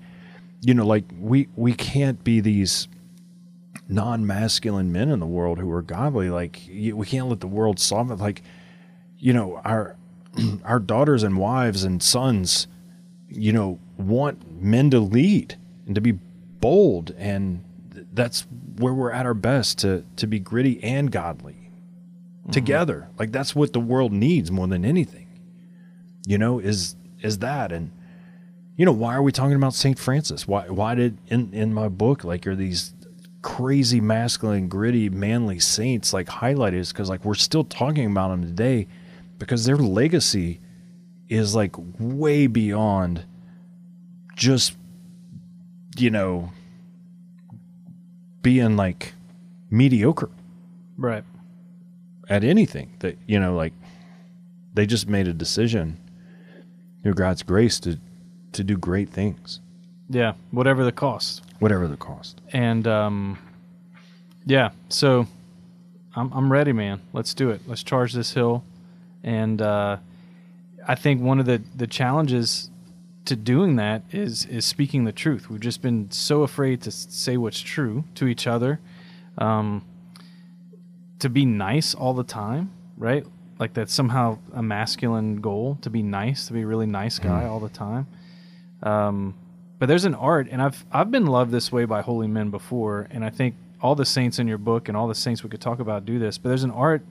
you know, like we we can't be these non-masculine men in the world who are godly. Like we can't let the world solve it. Like you know, our our daughters and wives and sons, you know, want men to lead and to be bold, and that's where we're at our best to to be gritty and godly Mm-hmm. together. Like that's what the world needs more than anything. You know, is is that and you know why are we talking about Saint Francis? Why why did in in my book like are these crazy masculine, gritty, manly saints like highlighted? Is because like we're still talking about them today because their legacy is like way beyond just you know being like mediocre right. At anything that you know like they just made a decision through god's grace to to do great things Yeah. Whatever the cost. whatever the cost And um, yeah, so I'm I'm ready, man. Let's do it. Let's charge this hill. And uh, I think one of the the challenges to doing that is is speaking the truth. We've just been so afraid to say what's true to each other, um, to be nice all the time, right? Like that's somehow a masculine goal to be nice, to be a really nice mm. guy all the time. Um, but there's an art, and I've I've been loved this way by holy men before, and I think all the saints in your book and all the saints we could talk about do this. But there's an art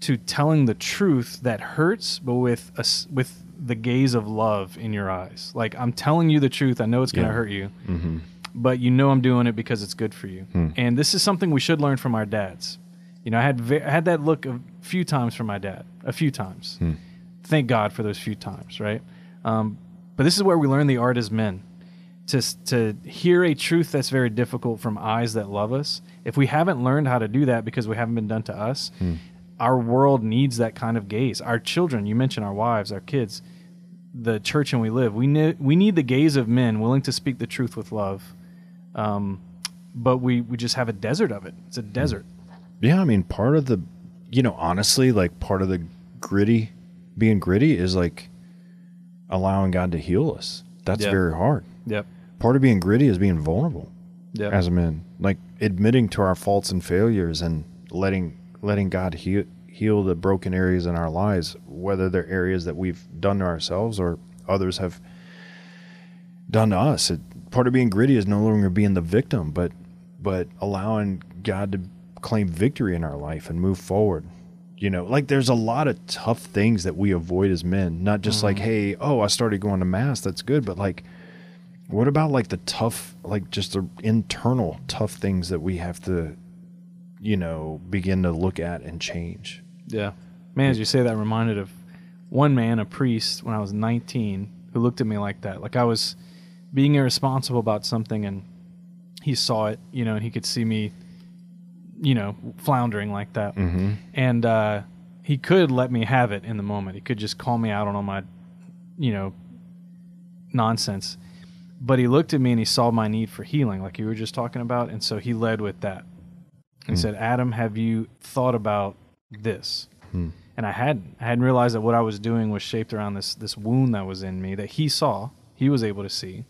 to telling the truth that hurts, but with a with the gaze of love in your eyes. Like I'm telling you the truth. I know it's going to Yeah. hurt you, mm-hmm. but you know I'm doing it because it's good for you. Hmm. And this is something we should learn from our dads. You know, I had ve- I had that look a few times from my dad, a few times. Thank God for those few times, right? Um, but this is where we learn the art as men to to hear a truth that's very difficult from eyes that love us. If we haven't learned how to do that because we haven't been done to us, our world needs that kind of gaze. Our children, you mentioned our wives, our kids, the church and we live. We need we need the gaze of men willing to speak the truth with love. Um, but we we just have a desert of it. It's a desert. Yeah i mean part of the you know honestly like part of the gritty being gritty is like allowing god to heal us that's Yeah. very hard Yep. part of being gritty is being vulnerable Yep. as a man like admitting to our faults and failures and letting letting god heal heal the broken areas in our lives whether they're areas that we've done to ourselves or others have done to us it, part of being gritty is no longer being the victim but but allowing god to claim victory in our life and move forward you know like there's a lot of tough things that we avoid as men not just like mm-hmm. hey oh i started going to mass that's good but like what about like the tough, like just the internal tough things that we have to, you know, begin to look at and change? Yeah. Man, as you say that, I'm reminded of one man, a priest, when I was 19, who looked at me like that. Like I was being irresponsible about something, and he saw it, you know, and he could see me, you know, floundering like that. Mm-hmm. And uh, he could let me have it in the moment. He could just call me out on all my, you know, nonsense. But he looked at me and he saw my need for healing, like you were just talking about. And so he led with that. And said, Adam, have you thought about this? And I hadn't. I hadn't realized that what I was doing was shaped around this this wound that was in me that he saw, he was able to see.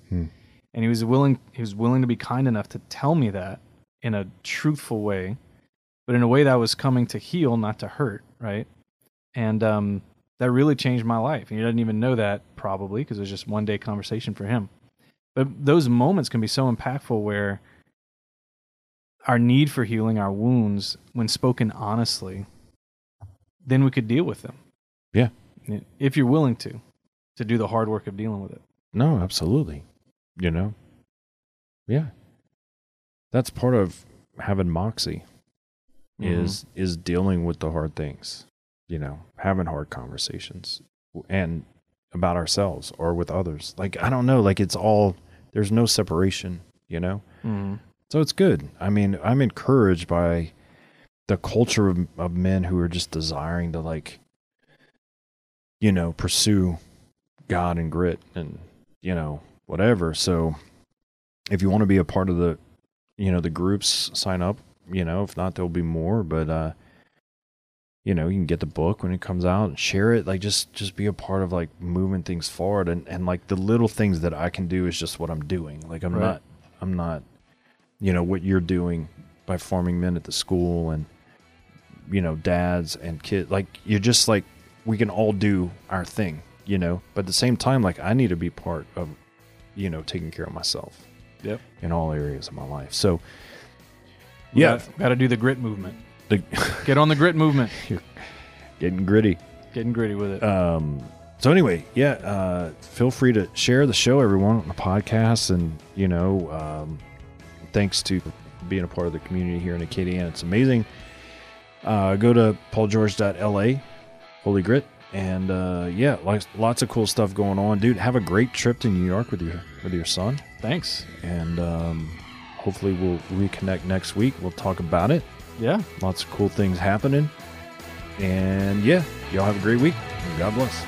And he was willing he was willing to be kind enough to tell me that in a truthful way, but in a way that was coming to heal, not to hurt, right? And um, that really changed my life. And he doesn't even know that probably because it was just one day conversation for him. But those moments can be so impactful where our need for healing our wounds, when spoken honestly, then we could deal with them. Yeah. If you're willing to, to do the hard work of dealing with it. No, absolutely. You know, yeah, that's part of having moxie. Is is dealing with the hard things. You know, having hard conversations and about ourselves or with others. Like I don't know. Like it's all there's no separation. You know. Mhm. So it's good. I mean, I'm encouraged by the culture of, of men who are just desiring to like you know pursue god and grit and you know whatever so if you want to be a part of the you know the groups sign up you know if not there'll be more but uh you know you can get the book when it comes out and share it like just just be a part of like moving things forward and and like the little things that i can do is just what i'm doing like i'm Right. not i'm not you know what you're doing by forming men at the school and you know dads and kids like you're just like we can all do our thing you know but at the same time like i need to be part of you know taking care of myself Yep. in all areas of my life so yeah Got to do the grit movement. the, Get on the grit movement. You're getting gritty Getting gritty with it. um so anyway yeah uh feel free to share the show everyone on the podcast and you know um thanks to being a part of the community here in acadiana it's amazing uh go to paulgeorge.la holy grit and uh yeah lots, lots of cool stuff going on dude have a great trip to new york with your with your son Thanks. and um hopefully we'll reconnect next week. We'll talk about it. Yeah. lots of cool things happening. And yeah y'all have a great week. God bless